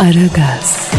Aragaz,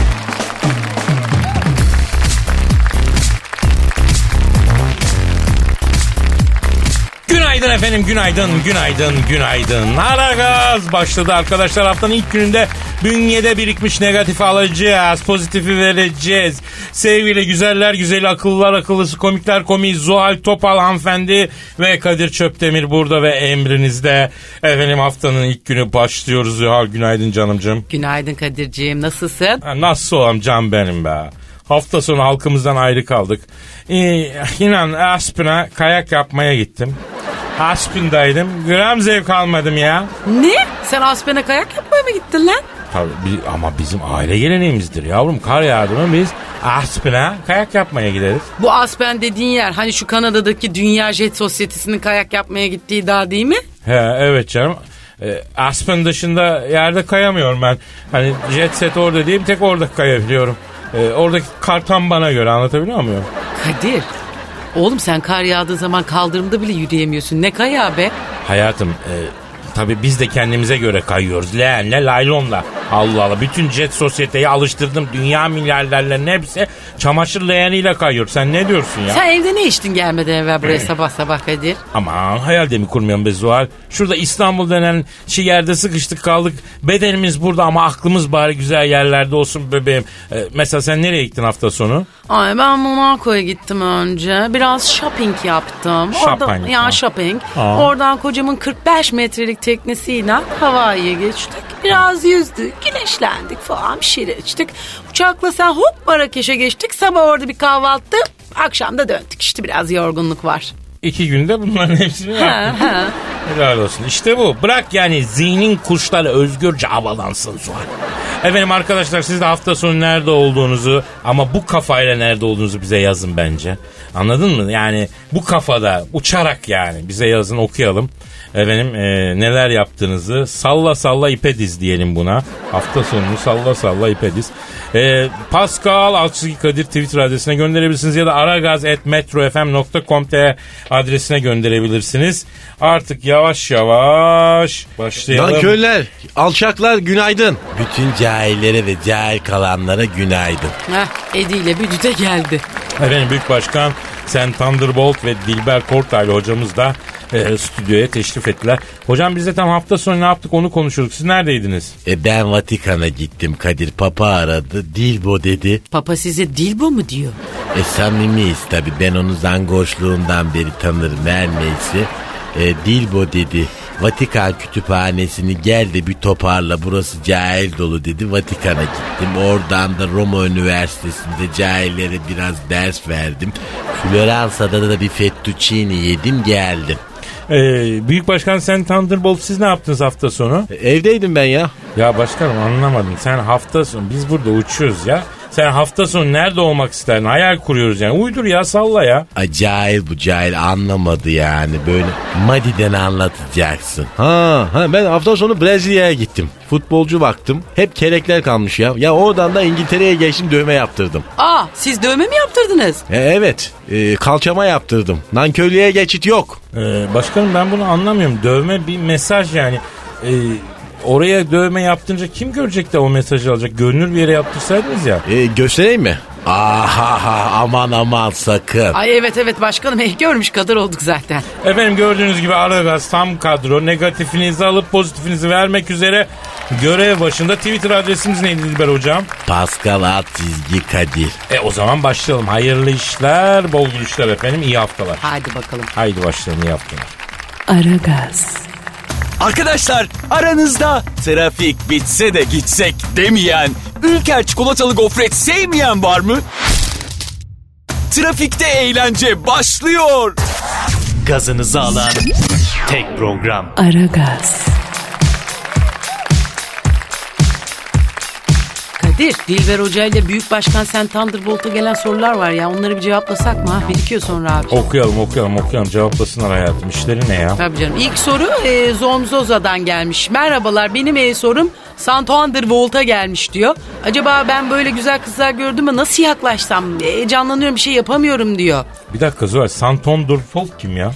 Günaydın efendim, günaydın, günaydın, günaydın. Aragaz başladı arkadaşlar. Haftanın ilk gününde bünyede birikmiş negatifi alacağız, pozitifi vereceğiz. Sevgili güzeller güzeli, akıllılar akıllısı, komikler komiği Zuhal Topal hanımefendi ve Kadir Çöptemir burada ve emrinizde. Efendim haftanın ilk günü başlıyoruz Zuhal. Günaydın canımcığım. Günaydın Kadir'ciğim nasılsın? Ha, Nasıl olam can benim be. Hafta sonu halkımızdan ayrı kaldık. Ee, inan Aspin'e kayak yapmaya gittim. Aspin'daydım. Gram zevk almadım ya. Ne? Sen Aspen'e kayak yapmaya mı gittin lan? Tabii, bi- ama bizim aile geleneğimizdir yavrum. Kar yağdı mı biz Aspin'e kayak yapmaya gideriz. Bu Aspen dediğin yer hani şu Kanada'daki Dünya Jet Sosyetesi'nin kayak yapmaya gittiği dağ değil mi? He evet canım. Ee, Aspen dışında yerde kayamıyorum ben. Hani jet set orada diyeyim tek orada kayabiliyorum. Ee, oradaki kar tam bana göre anlatabiliyor muyum? Kadir. Oğlum sen kar yağdığı zaman kaldırımda bile yürüyemiyorsun. Ne kayağı be? Hayatım e, tabii biz de kendimize göre kayıyoruz. Leğenle laylonla. Allah Allah bütün jet sosyeteyi alıştırdım. Dünya milyarderlerin hepsi çamaşır leğeniyle kayıyor. Sen ne diyorsun ya? Sen evde ne içtin gelmeden evvel buraya sabah sabah Kadir? Aman hayal de mi kurmayalım be Zuhal? Şurada İstanbul denen şey yerde sıkıştık kaldık. Bedenimiz burada ama aklımız bari güzel yerlerde olsun bebeğim. E, mesela sen nereye gittin hafta sonu? Ay ben Monaco'ya gittim önce. Biraz shopping yaptım. Shopping, ya ha. shopping. Ha. Oradan kocamın 45 metrelik teknesiyle Hawaii'ye geçtik. Biraz yüzdük, güneşlendik falan bir şeyler içtik. Uçakla sen hop Marrakeş'e geçtik. Sabah orada bir kahvaltı. Akşam da döndük. İşte biraz yorgunluk var. İki günde bunların hepsini yaptın. Helal olsun. İşte bu. Bırak yani zihnin kuşları özgürce havalansın Zuhal. Efendim arkadaşlar siz de hafta sonu nerede olduğunuzu ama bu kafayla nerede olduğunuzu bize yazın bence. Anladın mı? Yani bu kafada uçarak yani bize yazın okuyalım. Efendim e, neler yaptığınızı salla salla ipe diz diyelim buna. Hafta sonunu salla salla ipe diz. E, Pascal Alçızgi Kadir Twitter adresine gönderebilirsiniz ya da aragaz.metrofm.com.tr adresine gönderebilirsiniz. Artık yavaş yavaş başlayalım. Nankörler, alçaklar günaydın. Bütün cahillere ve cahil kalanlara günaydın. Heh, Edi ile Büdü de geldi. Efendim Büyük Başkan Sen Thunderbolt ve Dilber Kortaylı hocamız da e, stüdyoya teşrif ettiler. Hocam biz de tam hafta sonu ne yaptık onu konuşuyorduk. Siz neredeydiniz? E ben Vatikan'a gittim Kadir Papa aradı. Dilbo dedi. Papa size Dilbo mu diyor? E samimiyiz tabi ben onu zangoşluğundan beri tanırım her neyse. E, Dilbo dedi. Vatikan kütüphanesini gel de bir toparla burası cahil dolu dedi. Vatikan'a gittim. Oradan da Roma Üniversitesi'nde cahillere biraz ders verdim. Floransa'da da bir fettuccine yedim geldim. E, Büyük Başkan Sen Thunderbolt siz ne yaptınız hafta sonu? Evdeydim ben ya. Ya başkanım anlamadım. Sen hafta sonu biz burada uçuyoruz ya. Sen hafta sonu nerede olmak isterdin? Hayal kuruyoruz yani. Uydur ya salla ya. Acayip bu cahil anlamadı yani böyle Madi'den anlatacaksın. Ha, ha ben hafta sonu Brezilya'ya gittim. Futbolcu baktım. Hep kelekler kalmış ya. Ya oradan da İngiltere'ye geçtim dövme yaptırdım. Aa siz dövme mi yaptırdınız? E, evet e, kalçama yaptırdım. Nankörlüğe geçit yok. Ee, başkanım ben bunu anlamıyorum. Dövme bir mesaj yani. Ee, oraya dövme yaptırınca kim görecek de o mesajı alacak? Görünür bir yere yaptırsaydınız ya. E, göstereyim mi? Aha aman aman sakın. Ay evet evet başkanım eh, görmüş kadar olduk zaten. Efendim gördüğünüz gibi Aragaz tam kadro. Negatifinizi alıp pozitifinizi vermek üzere görev başında. Twitter adresimiz neydi Dilber hocam? Pascal çizgi Kadir. E o zaman başlayalım. Hayırlı işler, bol gülüşler efendim. İyi haftalar. Hadi bakalım. Haydi başlayalım iyi haftalar. Aragaz, Arkadaşlar aranızda trafik bitse de gitsek demeyen, Ülker çikolatalı gofret sevmeyen var mı? Trafikte eğlence başlıyor. Gazınızı alan tek program. Aragaz, Kadir, Dilber Hoca ile Büyük Başkan Sen Thunderbolt'a gelen sorular var ya. Onları bir cevaplasak mı? ha? Birikiyor sonra abi. Okuyalım okuyalım okuyalım cevaplasınlar hayatım. İşleri ne ya? Tabii canım. İlk soru e, Zomzoza'dan gelmiş. Merhabalar benim e, sorum Sant Thunderbolt'a gelmiş diyor. Acaba ben böyle güzel kızlar gördüm mü nasıl yaklaşsam? E, canlanıyorum bir şey yapamıyorum diyor. Bir dakika Zuhal Santon Durfold kim ya?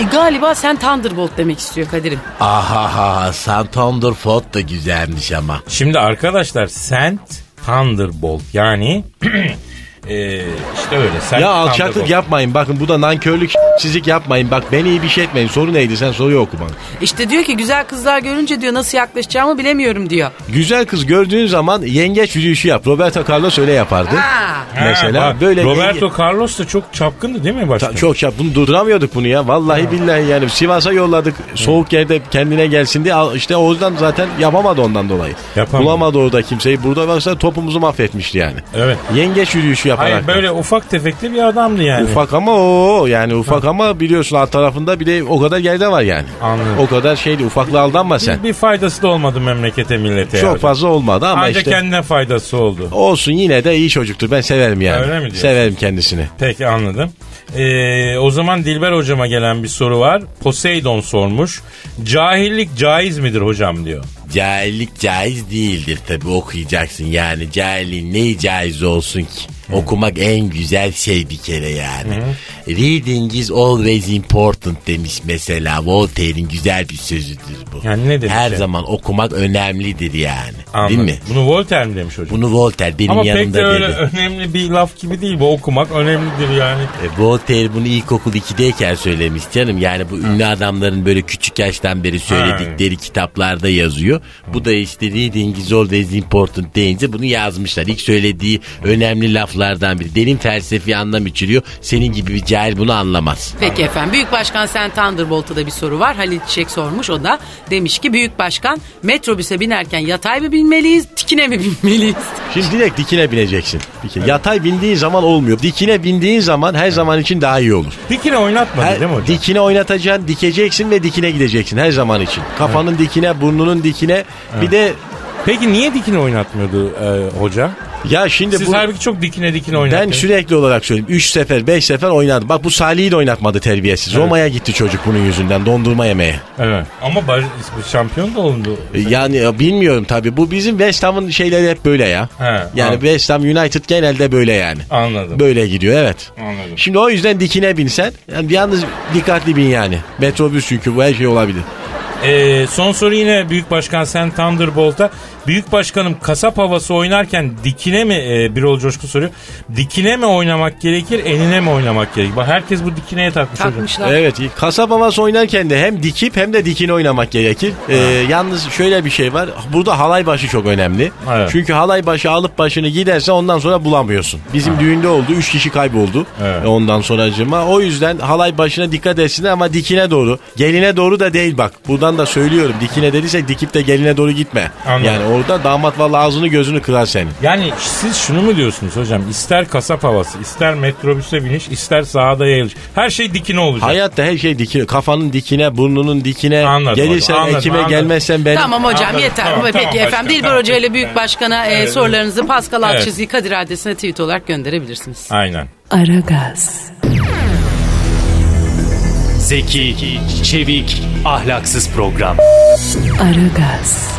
E, galiba sen Thunderbolt demek istiyor Kadir'im. Ahaha Santander Ford da güzelmiş ama. Şimdi arkadaşlar Saint Thunderbolt yani e, işte öyle. Saint Ya alçaklık yapmayın bakın bu da nankörlük sizlik yapmayın. Bak beni iyi bir şey etmeyin. Soru neydi sen soruyu oku bana. İşte diyor ki güzel kızlar görünce diyor nasıl yaklaşacağımı bilemiyorum diyor. Güzel kız gördüğün zaman yengeç yürüyüşü yap. Roberto Carlos öyle yapardı. Ha. Ha, Mesela bak, böyle Roberto yenge- Carlos da çok çapkındı değil mi başta? Ta- Çok çap bunu durduramıyorduk bunu ya. Vallahi billahi yani Sivas'a yolladık. Soğuk yerde kendine gelsin diye. İşte o yüzden zaten yapamadı ondan dolayı. Yapamadı. Bulamadı orada kimseyi. Burada varsa topumuzu mahvetmişti yani. Evet. Yengeç yürüyüşü yaparak. Hayır böyle ufak tefekli bir adamdı yani. Ufak ama o yani ufak ama biliyorsun alt tarafında bir de o kadar yerde var yani. Anladım. O kadar şeydi ufakla aldanma sen. Bir, bir faydası da olmadı memlekete millete. Çok ya. fazla olmadı ama Ancak işte kendine faydası oldu. olsun yine de iyi çocuktur. Ben severim yani. Öyle mi diyorsun? Severim kendisini. Peki anladım. Ee, o zaman Dilber hocama gelen bir soru var. Poseidon sormuş. Cahillik caiz midir hocam diyor. Cahillik caiz değildir tabi okuyacaksın yani cahilliğin neyi caiz olsun ki? Okumak en güzel şey bir kere yani. Reading is always important demiş mesela Voltaire'in güzel bir sözüdür bu. Yani ne demiş Her yani? zaman okumak önemlidir yani. Anladım. Değil mi? Bunu Voltaire mi demiş hocam? Bunu Voltaire benim Ama pek yanımda de öyle dedi. önemli bir laf gibi değil. Bu okumak önemlidir yani. E, Voltaire bunu ilkokul 2'deyken söylemiş canım. Yani bu ünlü adamların böyle küçük yaştan beri söyledikleri kitaplarda yazıyor. Bu da işte reading is always important deyince bunu yazmışlar. İlk söylediği önemli laflardan biri. Derin felsefi anlam içeriyor. Senin gibi bir cahil bunu anlamaz. Peki efendim Büyük Başkan Sen Thunderbolt'a da bir soru var. Halil Çiçek sormuş o da. Demiş ki Büyük Başkan metrobüse binerken yatay mı binmeliyiz dikine mi binmeliyiz? Şimdi direkt dikine bineceksin. Bir kere. Yatay bindiğin zaman olmuyor. Dikine bindiğin zaman her zaman için daha iyi olur. Dikine oynatmadı Her, değil mi hocam? dikine oynatacaksın, dikeceksin ve dikine gideceksin her zaman için. Kafanın dikine, burnunun dikine. Bir de Peki niye dikine oynatmıyordu e, hoca? Ya şimdi Siz bu halbuki çok dikine dikine ben oynattınız. sürekli olarak söyleyeyim. 3 sefer, 5 sefer oynadı. Bak bu Salih'i de oynatmadı terbiyesiz. Roma'ya gitti çocuk bunun yüzünden dondurma yemeye. Evet. Ama baş, şampiyon da oldu. E, Yani e, bilmiyorum tabii. Bu bizim West Ham'ın şeyleri hep böyle ya. He, yani anladım. West Ham United genelde böyle yani. Anladım. Böyle gidiyor evet. Anladım. Şimdi o yüzden dikine binsen yani yalnız dikkatli bin yani. Metrobüs çünkü bu her şey olabilir. Ee, son soru yine Büyük Başkan Sen Thunderbolt'a. Büyük Başkanım kasap havası oynarken dikine mi e, Birol Coşku soruyor. Dikine mi oynamak gerekir enine mi oynamak gerekir? Bak herkes bu dikineye takmış hocam. Takmışlar. Evet kasap havası oynarken de hem dikip hem de dikine oynamak gerekir. Ee, yalnız şöyle bir şey var. Burada halay başı çok önemli. Evet. Çünkü halay başı alıp başını giderse ondan sonra bulamıyorsun. Bizim düğünde oldu. Üç kişi kayboldu. Evet. E, Ondan sonracıma. O yüzden halay başına dikkat etsinler ama dikine doğru. Geline doğru da değil bak. Buradan da söylüyorum. Dikine dediysek dikip de geline doğru gitme. Anladım. Yani orada damat vallahi ağzını gözünü kırar senin. Yani siz şunu mu diyorsunuz hocam? İster kasap havası, ister metrobüse biniş, ister sahada yayılış. Her şey dikine olacak. Hayatta her şey dikine. Kafanın dikine, burnunun dikine. Anladım Gelirsen hocam, anladım, ekime anladım. gelmezsen ben... Tamam hocam Anladım, yeter. tamam, Peki tamam efendim başkan, Dilber tamam. Hoca ile Büyük Başkan'a e, Evet. sorularınızı Pascal Evet. Altçizgi Kadir adresine tweet olarak gönderebilirsiniz. Aynen. Aragaz, Zeki, çevik, ahlaksız program. Aragaz,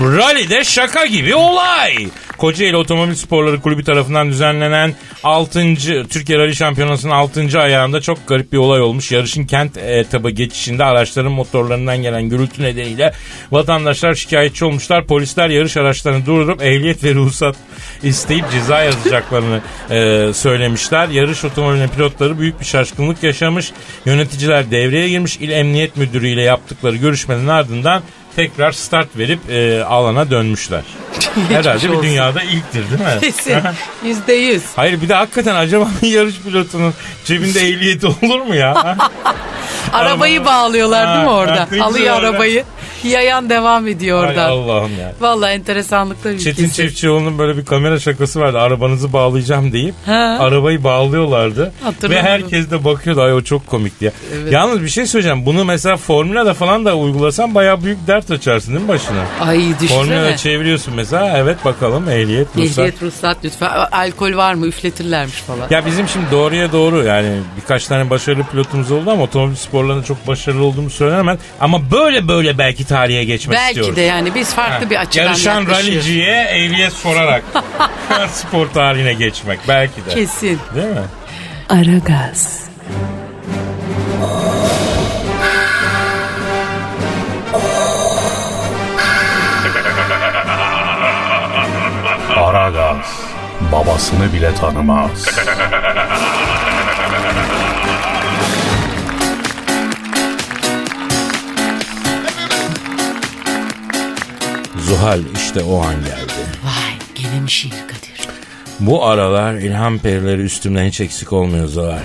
Rally'de şaka gibi olay. Kocaeli Otomobil Sporları Kulübü tarafından düzenlenen 6. Türkiye Rally Şampiyonası'nın 6. ayağında çok garip bir olay olmuş. Yarışın kent etabı geçişinde araçların motorlarından gelen gürültü nedeniyle vatandaşlar şikayetçi olmuşlar. Polisler yarış araçlarını durdurup ehliyet ve ruhsat isteyip ceza yazacaklarını e, söylemişler. Yarış otomobilinin pilotları büyük bir şaşkınlık yaşamış. Yöneticiler devreye girmiş. İl Emniyet Müdürü ile yaptıkları görüşmenin ardından tekrar start verip e, alana dönmüşler. Herhalde bir dünyada ilktir değil mi? Kesin. Yüzde yüz. Hayır bir de hakikaten acaba bir yarış pilotunun cebinde ehliyeti olur mu ya? Arabayı bağlıyorlar değil mi orada? Alıyor arabayı. Yayan devam ediyor Ay oradan. Allah'ım ya. Vallahi enteresanlıklar ülkesi. Çetin Çiftçioğlu'nun böyle bir kamera şakası vardı. Arabanızı bağlayacağım deyip Ha. arabayı bağlıyorlardı. Ve herkes de bakıyordu. Ay o çok komikti ya. Evet. Yalnız bir şey söyleyeceğim. Bunu mesela Formula'da falan da uygulasan bayağı büyük dert açarsın değil mi başına? Ay düşünsene. Formula'da çeviriyorsun mesela. Evet bakalım ehliyet, ruhsat. Ehliyet ruhsat lütfen. Alkol var mı? Üfletirlermiş falan. Ya bizim şimdi doğruya doğru yani birkaç tane başarılı pilotumuz oldu ama otomobil sporlarında çok başarılı olduğumu söylenemez. Ama böyle böyle belki tarihe geçmek Belki istiyoruz. de yani biz farklı bir açıdan Yarışan ralliciye ehliyet sorarak spor tarihine geçmek belki de. Kesin. Değil mi? Aragaz, Aragaz babasını bile tanımaz. Zuhal işte o an geldi. Vay gene mi şiir Kadir? Bu aralar ilham perileri üstümden hiç eksik olmuyor Zuhal.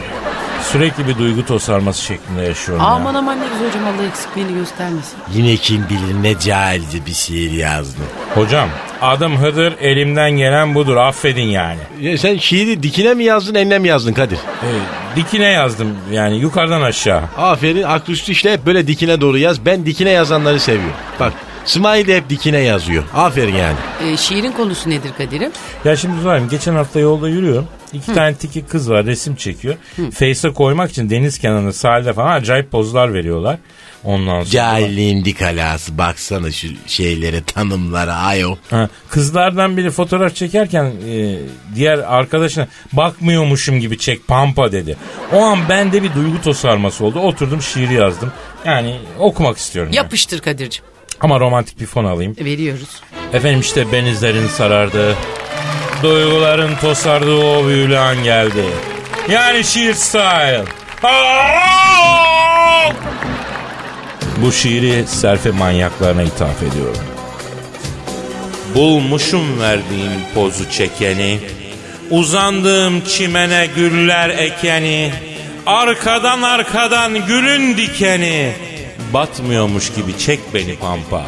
Sürekli bir duygu tosarması şeklinde yaşıyorum ya. Aman aman ne güzel hocam Allah eksikliğini göstermesin. Yine kim bilir ne cahilce bir şiir yazdım. Hocam adım Hıdır elimden gelen budur affedin yani. Ya sen şiiri dikine mi yazdın enine mi yazdın Kadir? Ee, dikine yazdım yani yukarıdan aşağı. Aferin aklıüstü işte hep böyle dikine doğru yaz. Ben dikine yazanları seviyorum. Bak Smile de hep dikine yazıyor. Aferin yani. Ee, şiirin konusu nedir Kadir'im? Ya şimdi Zuhal'im geçen hafta yolda yürüyorum. İki tane tiki kız var resim çekiyor. Face'e koymak için deniz kenarında sahilde falan acayip pozlar veriyorlar. Ondan sonra... Cahilliğin dik alası. Baksana şu şeylere tanımlara ayo. Ha, kızlardan biri fotoğraf çekerken e, diğer arkadaşına bakmıyormuşum gibi çek pampa dedi. O an bende bir duygu tosarması oldu. Oturdum şiir yazdım. Yani okumak istiyorum. yani. Yapıştır Kadir'cim. Ama romantik bir fon alayım. Veriyoruz. Efendim işte benizlerin sarardı. Duyguların tosardığı o büyülü an geldi. Yani şiir style. Bu şiiri serfe manyaklarına ithaf ediyorum. Bulmuşum verdiğim pozu çekeni. Uzandığım çimene güller ekeni. Arkadan arkadan gülün dikeni. Batmıyormuş gibi çek beni pampa.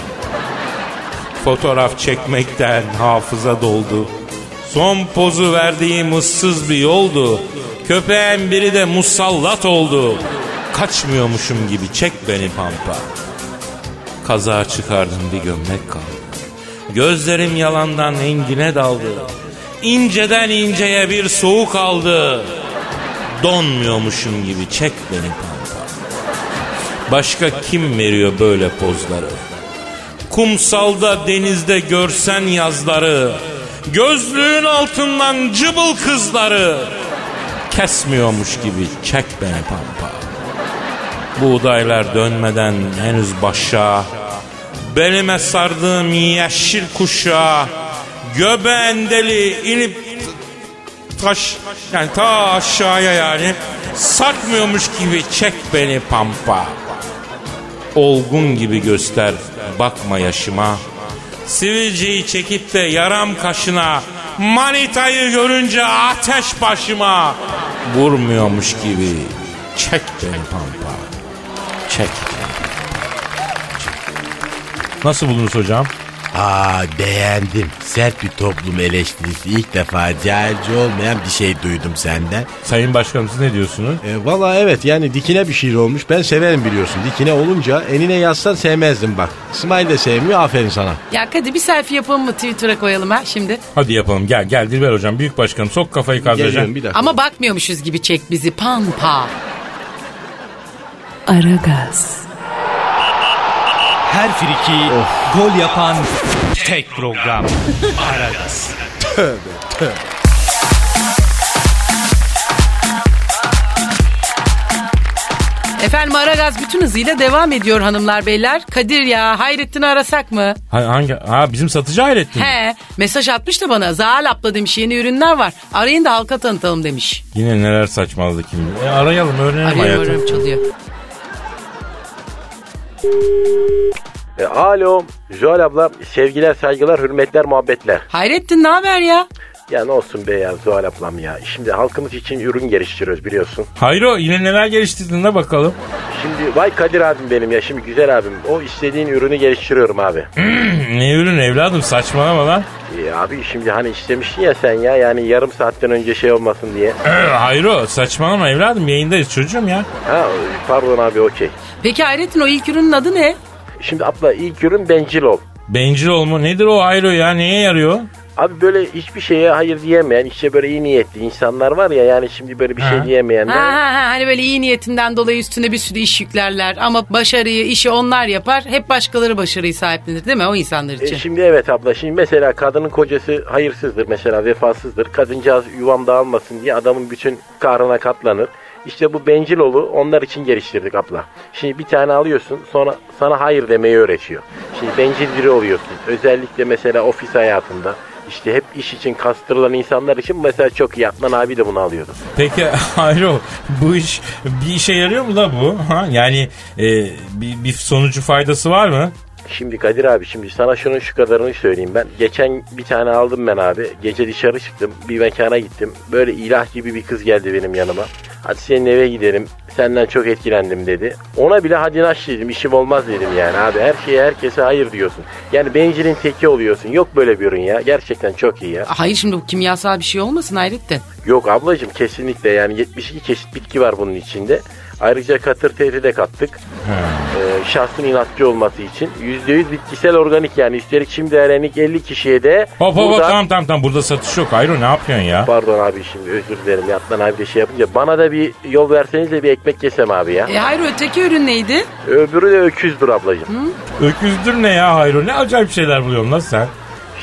Fotoğraf çekmekten hafıza doldu. Son pozu verdiğim ıssız bir yoldu. Köpeğin biri de musallat oldu. Kaçmıyormuşum gibi çek beni pampa. Kaza çıkardım bir gömlek kaldı. Gözlerim yalandan engine daldı. İnceden inceye bir soğuk aldı. Donmuyormuşum gibi çek beni pampa. Başka kim veriyor böyle pozları? Kumsalda denizde görsen yazları Gözlüğün altından cıbıl kızları. Kesmiyormuş gibi çek beni pampa. Buğdaylar dönmeden henüz başa. Belime sardığım yeşil kuşa. Göbeğin deli inip taş yani ta aşağıya yani sarkmıyormuş gibi çek beni pampa olgun gibi göster bakma yaşıma. Sivilceyi çekip de yaram kaşına manitayı görünce ateş başıma vurmuyormuş gibi çek beni pampa çek Nasıl buldunuz hocam? Aa beğendim. Sert bir toplum eleştirisi. İlk defa cahilce olmayan bir şey duydum senden. Sayın Başkanım siz ne diyorsunuz? E, Valla evet yani dikine bir şiir olmuş. Ben severim biliyorsun. Dikine olunca enine yazsan sevmezdim bak. İsmail de sevmiyor aferin sana. Ya Kadir bir selfie yapalım mı Twitter'a koyalım ha şimdi? Hadi yapalım gel gel Dilber hocam büyük başkanım sok kafayı. Geliyorum bir dakika. Ama bakmıyormuşuz gibi çek bizi pampa. Aragaz, Her friki gol yapan tek program. Aragaz. Efendim Aragaz bütün hızıyla devam ediyor hanımlar beyler. Kadir ya Hayrettin'i arasak mı? Ha, hangi? Ha bizim satıcı Hayrettin. He mesaj atmış da bana Zahal abla demiş yeni ürünler var. Arayın da halka tanıtalım demiş. Yine neler saçmaladı kim. E, arayalım öğrenelim Arıyorum hayatım. arıyorum çalıyor. E, alo, Joel abla, sevgiler, saygılar, hürmetler, muhabbetler. Hayrettin ne haber ya? Ya ne olsun be ya Joel ablam ya. Şimdi halkımız için ürün geliştiriyoruz biliyorsun. Hayro yine neler geliştirdin de bakalım. Şimdi vay Kadir abim benim ya şimdi güzel abim. O istediğin ürünü geliştiriyorum abi. ne ürün evladım saçmalama lan. E, abi şimdi hani istemiştin ya sen ya yani yarım saatten önce şey olmasın diye. Hayro saçmalama evladım yayındayız çocuğum ya. Ha pardon abi okey. Peki Hayrettin o ilk ürünün adı ne? Şimdi abla ilk ürün bencil ol. Bencil olma nedir o Hayro ya neye yarıyor? Abi böyle hiçbir şeye hayır diyemeyen işte böyle iyi niyetli insanlar var ya yani şimdi böyle bir Ha. şey diyemeyenler. Ha, ha, ha, hani böyle iyi niyetinden dolayı üstüne bir sürü iş yüklerler ama başarıyı işi onlar yapar hep başkaları başarıyı sahiplenir değil mi o insanlar E, için? şimdi evet abla şimdi mesela kadının kocası hayırsızdır mesela vefasızdır. Kadıncağız yuvam dağılmasın diye adamın bütün kahrına katlanır. İşte bu bencil olu onlar için geliştirdik abla. Şimdi bir tane alıyorsun sonra sana hayır demeyi öğretiyor. Şimdi bencil biri oluyorsun. Özellikle mesela ofis hayatında. İşte hep iş için kastırılan insanlar için mesela çok iyi. Atman abi de bunu alıyordu. Peki Hayro bu iş bir işe yarıyor mu da bu? Ha? Yani e, bir, bir sonucu faydası var mı? Şimdi Kadir abi şimdi sana şunun şu kadarını söyleyeyim ben. Geçen bir tane aldım ben abi. Gece dışarı çıktım. Bir mekana gittim. Böyle ilah gibi bir kız geldi benim yanıma. Hadi senin eve gidelim. Senden çok etkilendim dedi. Ona bile hadi naş dedim. işim olmaz dedim yani abi. Her şeye herkese hayır diyorsun. Yani bencilin teki oluyorsun. Yok böyle bir ürün ya. Gerçekten çok iyi ya. Hayır şimdi bu kimyasal bir şey olmasın Hayrettin. Yok ablacığım kesinlikle yani 72 çeşit bitki var bunun içinde. Ayrıca katır tehri de kattık. Ee, şahsın inatçı olması için. %100 bitkisel organik yani. Üstelik şimdi öğrendik 50 kişiye de Hop hop buradan- tamam tamam tamam burada satış yok Hayro ne yapıyorsun ya? Pardon abi şimdi özür dilerim. Yatman abi de şey yapınca. Bana da bir yol verseniz de bir ekmek yesem abi ya. E hayır öteki ürün neydi? Öbürü de öküzdür ablacığım. Öküzdür ne ya Hayro ne acayip şeyler buluyorsun lan sen.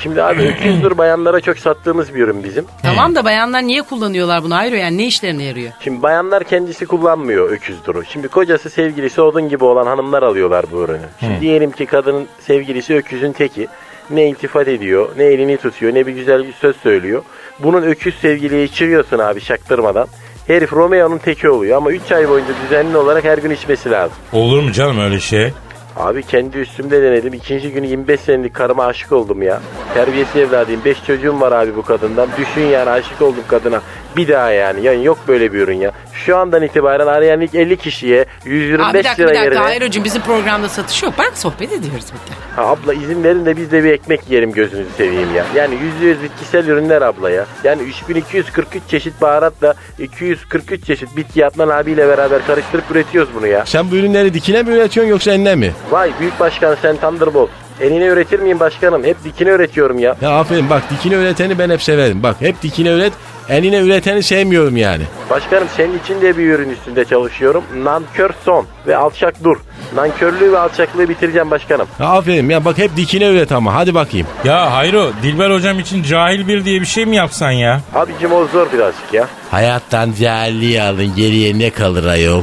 Şimdi abi öküzdür bayanlara çok sattığımız bir ürün bizim. Tamam da bayanlar niye kullanıyorlar bunu Hayro yani ne işlerine yarıyor? Şimdi bayanlar kendisi kullanmıyor öküzdürü. Şimdi kocası sevgilisi odun gibi olan hanımlar alıyorlar bu ürünü. Şimdi diyelim ki kadının sevgilisi öküzün teki. Ne iltifat ediyor, ne elini tutuyor, ne bir güzel bir söz söylüyor. Bunun öküz sevgiliye içiriyorsun abi şaktırmadan. Herif Romeo'nun teki oluyor ama 3 ay boyunca düzenli olarak her gün içmesi lazım. Olur mu canım öyle şey? Abi kendi üstümde denedim. İkinci günü 25 senelik karıma aşık oldum ya. Terbiyesiz evladıyım. 5 çocuğum var abi bu kadından. Düşün yani aşık oldum kadına. Bir daha yani. Yani yok böyle bir ürün ya. Şu andan itibaren arayan ilk 50 kişiye 125 Abi bir dakika lira bir dakika yerine. Hayro'cum bizim programda satış yok. Bak sohbet ediyoruz burada. Ha, abla izin verin de biz de bir ekmek yiyelim gözünüzü seveyim ya. Yani %100 bitkisel ürünler abla ya. Yani 3243 çeşit baharatla 243 çeşit bitki Atman abiyle beraber karıştırıp üretiyoruz bunu ya. Sen bu ürünleri dikine mi üretiyorsun yoksa eline mi? Vay büyük başkan sen Thunderbolt. Eline üretir miyim başkanım? Hep dikine üretiyorum ya. Ya aferin bak dikine üreteni ben hep severim. Bak hep dikine üret eline üreteni sevmiyorum yani. Başkanım senin için de bir ürün üstünde çalışıyorum. Nankör son ve alçak dur. Nankörlüğü ve alçaklığı bitireceğim başkanım. Aferin ya bak hep dikine üret ama hadi bakayım. Ya Hayro Dilber hocam için cahil bir diye bir şey mi yapsan ya? Abicim o zor birazcık ya. Hayattan cahilliği alın geriye ne kalır ayol?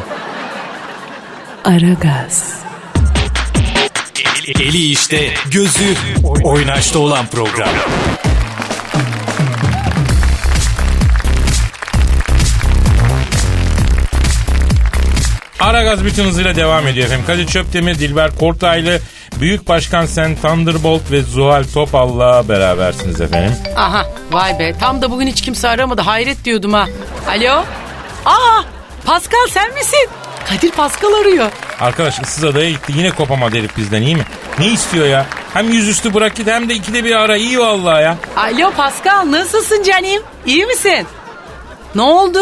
Aragaz, Eli işte, gözü oynaşta olan program. Aragaz bütün hızıyla devam ediyor efendim. Kadir Çöptemir, Dilber Kortaylı, Büyük Başkan Sen Thunderbolt ve Zuhal Topal'la berabersiniz efendim. Aha vay be tam da bugün hiç kimse aramadı. Hayret diyordum ha. Alo? Aa Pascal sen misin? Kadir Pascal arıyor. Arkadaş ıssız adaya gitti yine kopamadı herif bizden iyi mi? Ne istiyor ya? Hem yüzüstü bırak git hem de ikide bir ara iyi vallahi ya. Alo Pascal nasılsın canım? İyi misin? Ne oldu?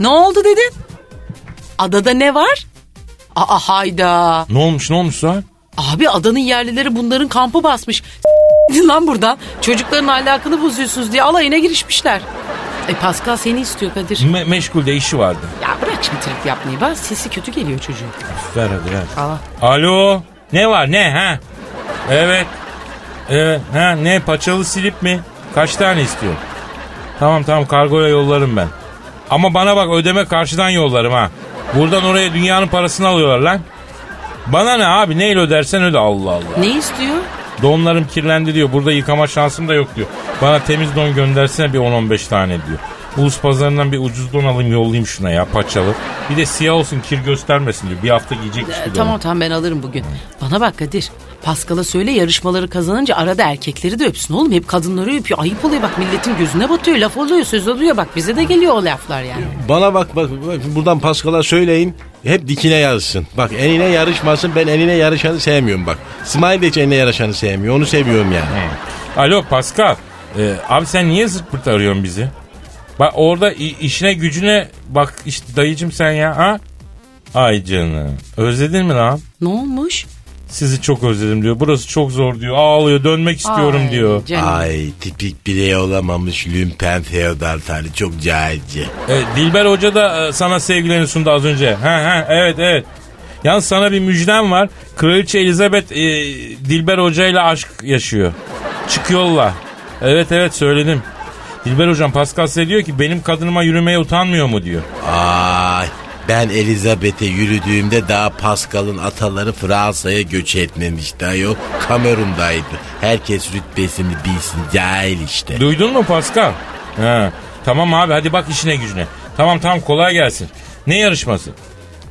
Ne oldu dedin? Adada ne var? Aa hayda. Ne olmuş ne olmuş Zuhal? Abi adanın yerlileri bunların kampı basmış. S- lan buradan. Çocukların ahlakını bozuyorsunuz diye alayına girişmişler. E Pascal seni istiyor Kadir. Me- meşgulde işi vardı. Ya bırak şimdi trip yapmayı. Bak sesi kötü geliyor çocuğun. Ver hadi ver. Aa. Alo ne var ne ha? Evet. Evet ha ne paçalı silip mi? Kaç tane istiyor? Tamam tamam kargoya yollarım ben. Ama bana bak ödeme karşıdan yollarım ha. Buradan oraya dünyanın parasını alıyorlar lan. Bana ne abi neyle ödersen öde Allah Allah. Ne istiyor? Donlarım kirlendi diyor. Burada yıkama şansım da yok diyor. Bana temiz don göndersene bir 10-15 tane diyor. Ulus pazarından bir ucuz don alayım yollayayım şuna ya paçalı. Bir de siyah olsun kir göstermesin diyor. Bir hafta giyecekmiş bir E, don. tamam tamam ben alırım bugün. Bana bak Kadir. Pascal'a söyle yarışmaları kazanınca arada erkekleri de öpsün oğlum. Hep kadınları öpüyor. Ayıp oluyor bak milletin gözüne batıyor. Laf oluyor söz oluyor bak bize de geliyor o laflar yani. Bana bak bak bak, buradan Pascal'a söyleyin. hep dikine yarışsın. Bak enine yarışmasın ben enine yarışanı sevmiyorum bak. İsmail de hiç enine yarışanı sevmiyor onu seviyorum yani. Alo Pascal. Ee, abi sen niye zırt pırt arıyorsun bizi? Bak orada işine gücüne bak işte dayıcım sen ya ha? Ay canım. Özledin mi lan? Ne olmuş? Sizi çok özledim diyor. Burası çok zor diyor. Ağlıyor dönmek istiyorum Ay, diyor. Canım. Ay tipik birey olamamış lümpen feodal tali çok cahilce. E, Dilber Hoca da e, sana sevgilerini sundu az önce. Ha ha evet evet. Yalnız sana bir müjdem var. Kraliçe Elizabeth e, Dilber Hoca ile aşk yaşıyor. Çık yolla. Evet evet söyledim. Dilber Hocam Pascal size diyor ki benim kadınıma yürümeye utanmıyor mu diyor. Ay ben Elizabeth'e yürüdüğümde daha Pascal'ın ataları Fransa'ya göç etmemişti. Yok Kamerun'daydı. Herkes rütbesini bilsin cahil işte. Duydun mu Pascal? Ha. Tamam abi hadi bak işine gücüne. Tamam tamam kolay gelsin. Ne yarışması?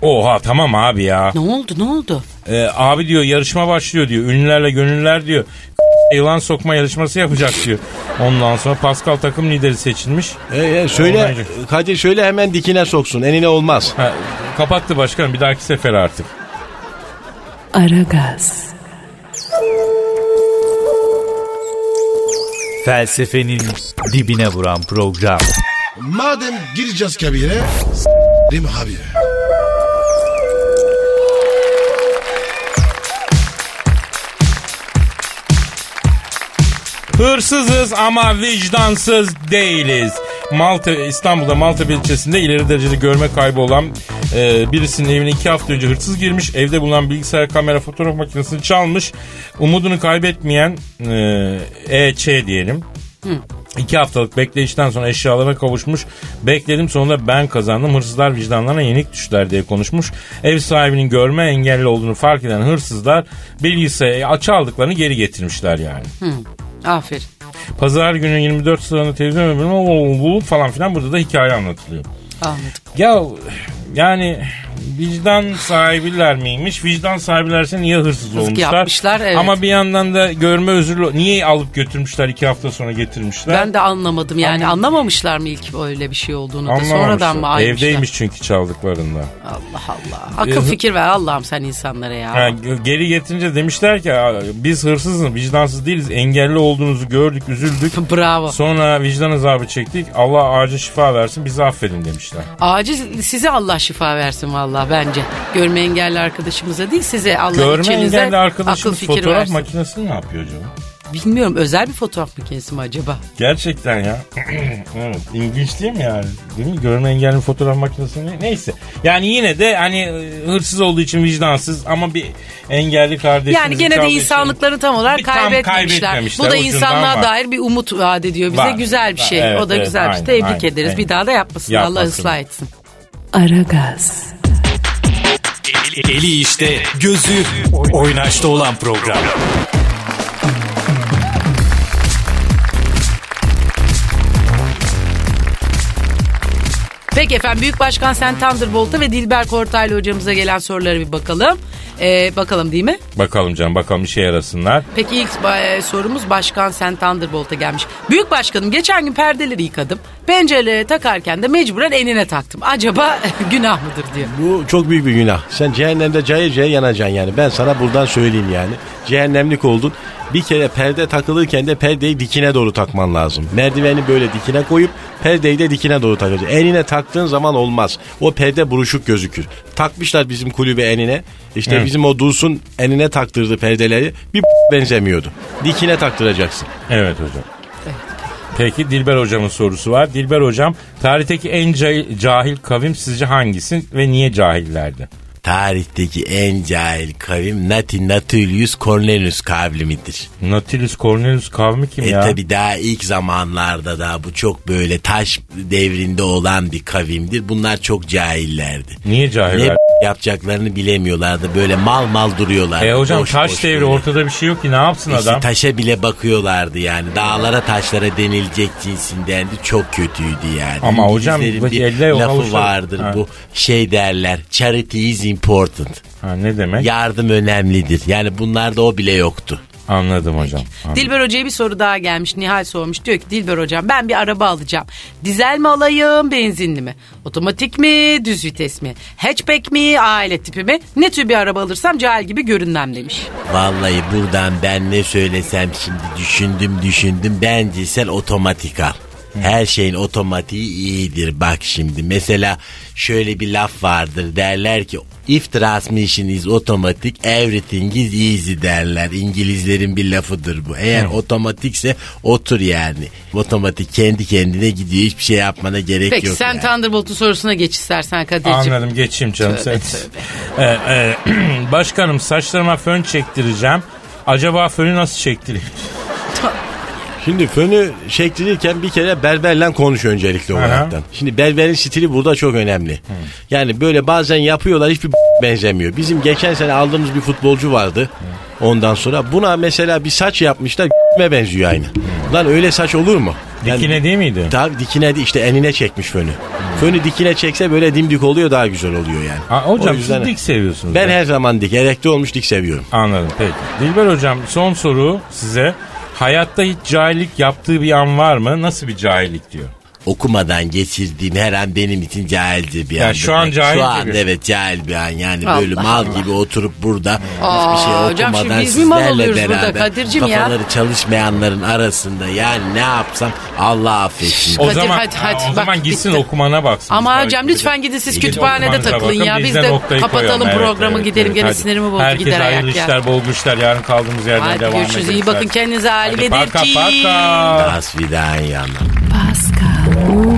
Oha tamam abi ya. Ne oldu ne oldu? Ee, abi diyor yarışma başlıyor diyor. Ünlülerle gönüllüler diyor. Yılan sokma yarışması yapacak diyor. Ondan sonra Pascal takım lideri seçilmiş. E, e, söyle Olmayacak. Kadir söyle hemen dikine soksun. Enine olmaz. Ha, kapattı başkanım bir dahaki sefer artık. Aragaz, Felsefenin dibine vuran program. Madem gireceğiz kabire s**rim abi. Hırsızız ama vicdansız değiliz. Malta İstanbul'da Maltepe ilçesinde ileri derecede görme kaybı olan e, birisinin evine iki hafta önce hırsız girmiş. Evde bulunan bilgisayar kamera fotoğraf makinesini çalmış. Umudunu kaybetmeyen e, EÇ diyelim. İki haftalık bekleyişten sonra eşyalarına kavuşmuş. Bekledim sonunda ben kazandım. Hırsızlar vicdanlarına yenik düştüler diye konuşmuş. Ev sahibinin görme engelli olduğunu fark eden hırsızlar bilgisayarı çaldıklarını geri getirmişler yani. Aferin. Pazar günü 24 sıranın televizyon bölümü bulup falan filan burada da hikaye anlatılıyor. Anladım. Ya yani vicdan sahibiler miymiş? Vicdan sahibilerse niye hırsız olmuşlar? yapmışlar, evet. Ama bir yandan da görme özürlü niye alıp götürmüşler iki hafta sonra getirmişler? Ben de anlamadım yani. Anlamamışlar mı ilk öyle bir şey olduğunu da sonradan Anlamamışlar. mı aymışlar? Evdeymiş çünkü çaldıklarında. Allah Allah. Akıl fikir ver Allah'ım sen insanlara ya. Ha, geri getirince demişler ki "Aa, biz hırsızız, vicdansız değiliz. Engelli olduğunuzu gördük, üzüldük. Bravo. Sonra vicdan azabı çektik. Allah acil şifa versin, bizi affedin demişler. Acil size Allah şifa versin vallahi bence. Görme engelli arkadaşımıza değil size Allah Görme içinize engelli akıl fikir fotoğraf versin. makinesini ne yapıyor acaba? Bilmiyorum özel bir fotoğraf makinesi mi acaba? Gerçekten ya. evet, ilginç değil mi yani? Değil mi? Görme engelli fotoğraf makinesi ne? Neyse. Yani yine de hani e, hırsız olduğu için vicdansız ama bir engelli kardeşimiz. Yani gene de insanlıklarını tam olarak Bir tam kaybetmemişler. kaybetmemişler, Bu da ucundan insanlığa var. dair bir umut vaat ediyor bize. Var, güzel bir var. şey. Evet, o da evet, güzel bir şey. Tebrik aynen, ederiz. aynen. Bir daha da yapmasın. Yapmasın. Allah ıslah etsin. Aragaz, Eli işte, gözü oynaşta olan program. Peki efendim Büyük Başkan Sen Thunderbolt'a ve Dilber Kortaylı hocamıza gelen sorulara bir bakalım. Ee, bakalım değil mi? Bakalım canım bakalım işe yarasınlar. Peki ilk e, sorumuz Başkan Sen Thunderbolt'a gelmiş. Büyük Başkanım geçen gün perdeleri yıkadım. Pencerelere takarken de mecburen enine taktım. Acaba günah mıdır diyor. Bu çok büyük bir günah. Sen cehennemde cayır cayır yanacaksın yani. Ben sana buradan söyleyeyim yani. Cehennemlik oldun. Bir kere perde takılırken de perdeyi dikine doğru takman lazım. Merdiveni böyle dikine koyup perdeyi de dikine doğru takacaksın. Enine taktığın zaman olmaz. O perde buruşuk gözükür. Takmışlar bizim kulübe enine. İşte Hı. Bizim o Duls'un enine taktırdı perdeleri. Bir benzemiyordu. Dikine taktıracaksın. Evet hocam. Peki Dilber hocamın sorusu var. Dilber hocam tarihteki en cahil kavim sizce hangisi ve niye cahillerdi? Tarihteki en cahil kavim Nati Natulius Cornelius kavlimidir. Nautilus Cornelius kavmi kim E ya? tabi daha ilk zamanlarda da bu çok böyle taş devrinde olan bir kavimdir. Bunlar çok cahillerdi. Niye Ne cahiller? yapacaklarını bilemiyorlardı. Böyle mal mal duruyorlar. E hocam Boş taş boş devri böyle. ortada bir şey yok ki ne yapsın İşte adam? taşa bile bakıyorlardı yani. Dağlara taşlara denilecek cinsindendi. Çok kötüydü yani. Ama hocam, bir lafı vardır Ha. bu şey derler. Charity is important. Ha, ne demek? Yardım önemlidir. Yani bunlarda o bile yoktu. Anladım hocam. Anladım. Dilber Hoca'ya bir soru daha gelmiş. Nihal sormuş. Diyor ki Dilber Hocam ben bir araba alacağım. Dizel mi alayım benzinli mi? Otomatik mi düz vites mi? Hatchback mi aile tipi mi? Ne tür bir araba alırsam cahil gibi görünmem demiş. Vallahi buradan ben ne söylesem şimdi düşündüm düşündüm. Bence sen otomatik al. Her şeyin otomatiği iyidir. Bak şimdi mesela şöyle bir laf vardır derler ki if transmission is automatic everything is easy derler. İngilizlerin bir lafıdır bu. Eğer otomatikse otur yani. Otomatik kendi kendine gidiyor hiçbir şey yapmana gerek Peki yok. sen yani. Thunderbolt'un sorusuna geç istersen Kadir'ciğim. Anladım geçeyim canım sen. Tövbe, Ee, e, başkanım saçlarıma fön çektireceğim. Acaba fönü nasıl çektireyim? Şimdi fönü çektirirken bir kere berberle konuş öncelikli olaraktan. Şimdi berberin stili burada çok önemli. Yani böyle bazen yapıyorlar hiçbir benzemiyor. Bizim geçen sene aldığımız bir futbolcu vardı. Ondan sonra buna mesela bir saç yapmışlar benziyor aynı. Lan öyle saç olur mu? Yani- Dikine değil miydi? Tabii dikine değil, işte enine çekmiş fönü. Fönü dikine çekse böyle dimdik oluyor daha güzel oluyor yani. Ha, hocam O yüzden- siz dik seviyorsunuz. Ben ya. her zaman dik, erekte olmuş dik seviyorum. Anladım peki. Dilber hocam son soru size. Hayatta hiç cahillik yaptığı bir an var mı? Nasıl bir cahillik diyor. Okumadan geçirdiğim her an benim için cahilce bir Ya an. şu an cahil Şu an gibi. evet cahil bir an. Yani Allah böyle mal gibi oturup burada Aa, hiçbir şey hocam okumadan şimdi biz mi mal sizlerle oluyoruz burada beraber Kadir'cim ya? kafaları çalışmayanların arasında yani ne yapsam Allah affetsin. O Kadir, zaman hadi, hadi, o bak, zaman gitsin bitti. okumana baksın. Ama hocam lütfen gidin siz kütüphanede takılın ya. Biz de kapatalım programı gidelim. Gene sinirimi bozdu Herkese gider hayırlı ayak ya. işler bol güçler. Yarın kaldığımız yerden Hadi devam görüşürüz. ederiz. iyi bakın kendinize. Hadi Ali paka Bedirci. paka. Das fidan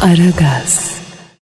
Aragaz.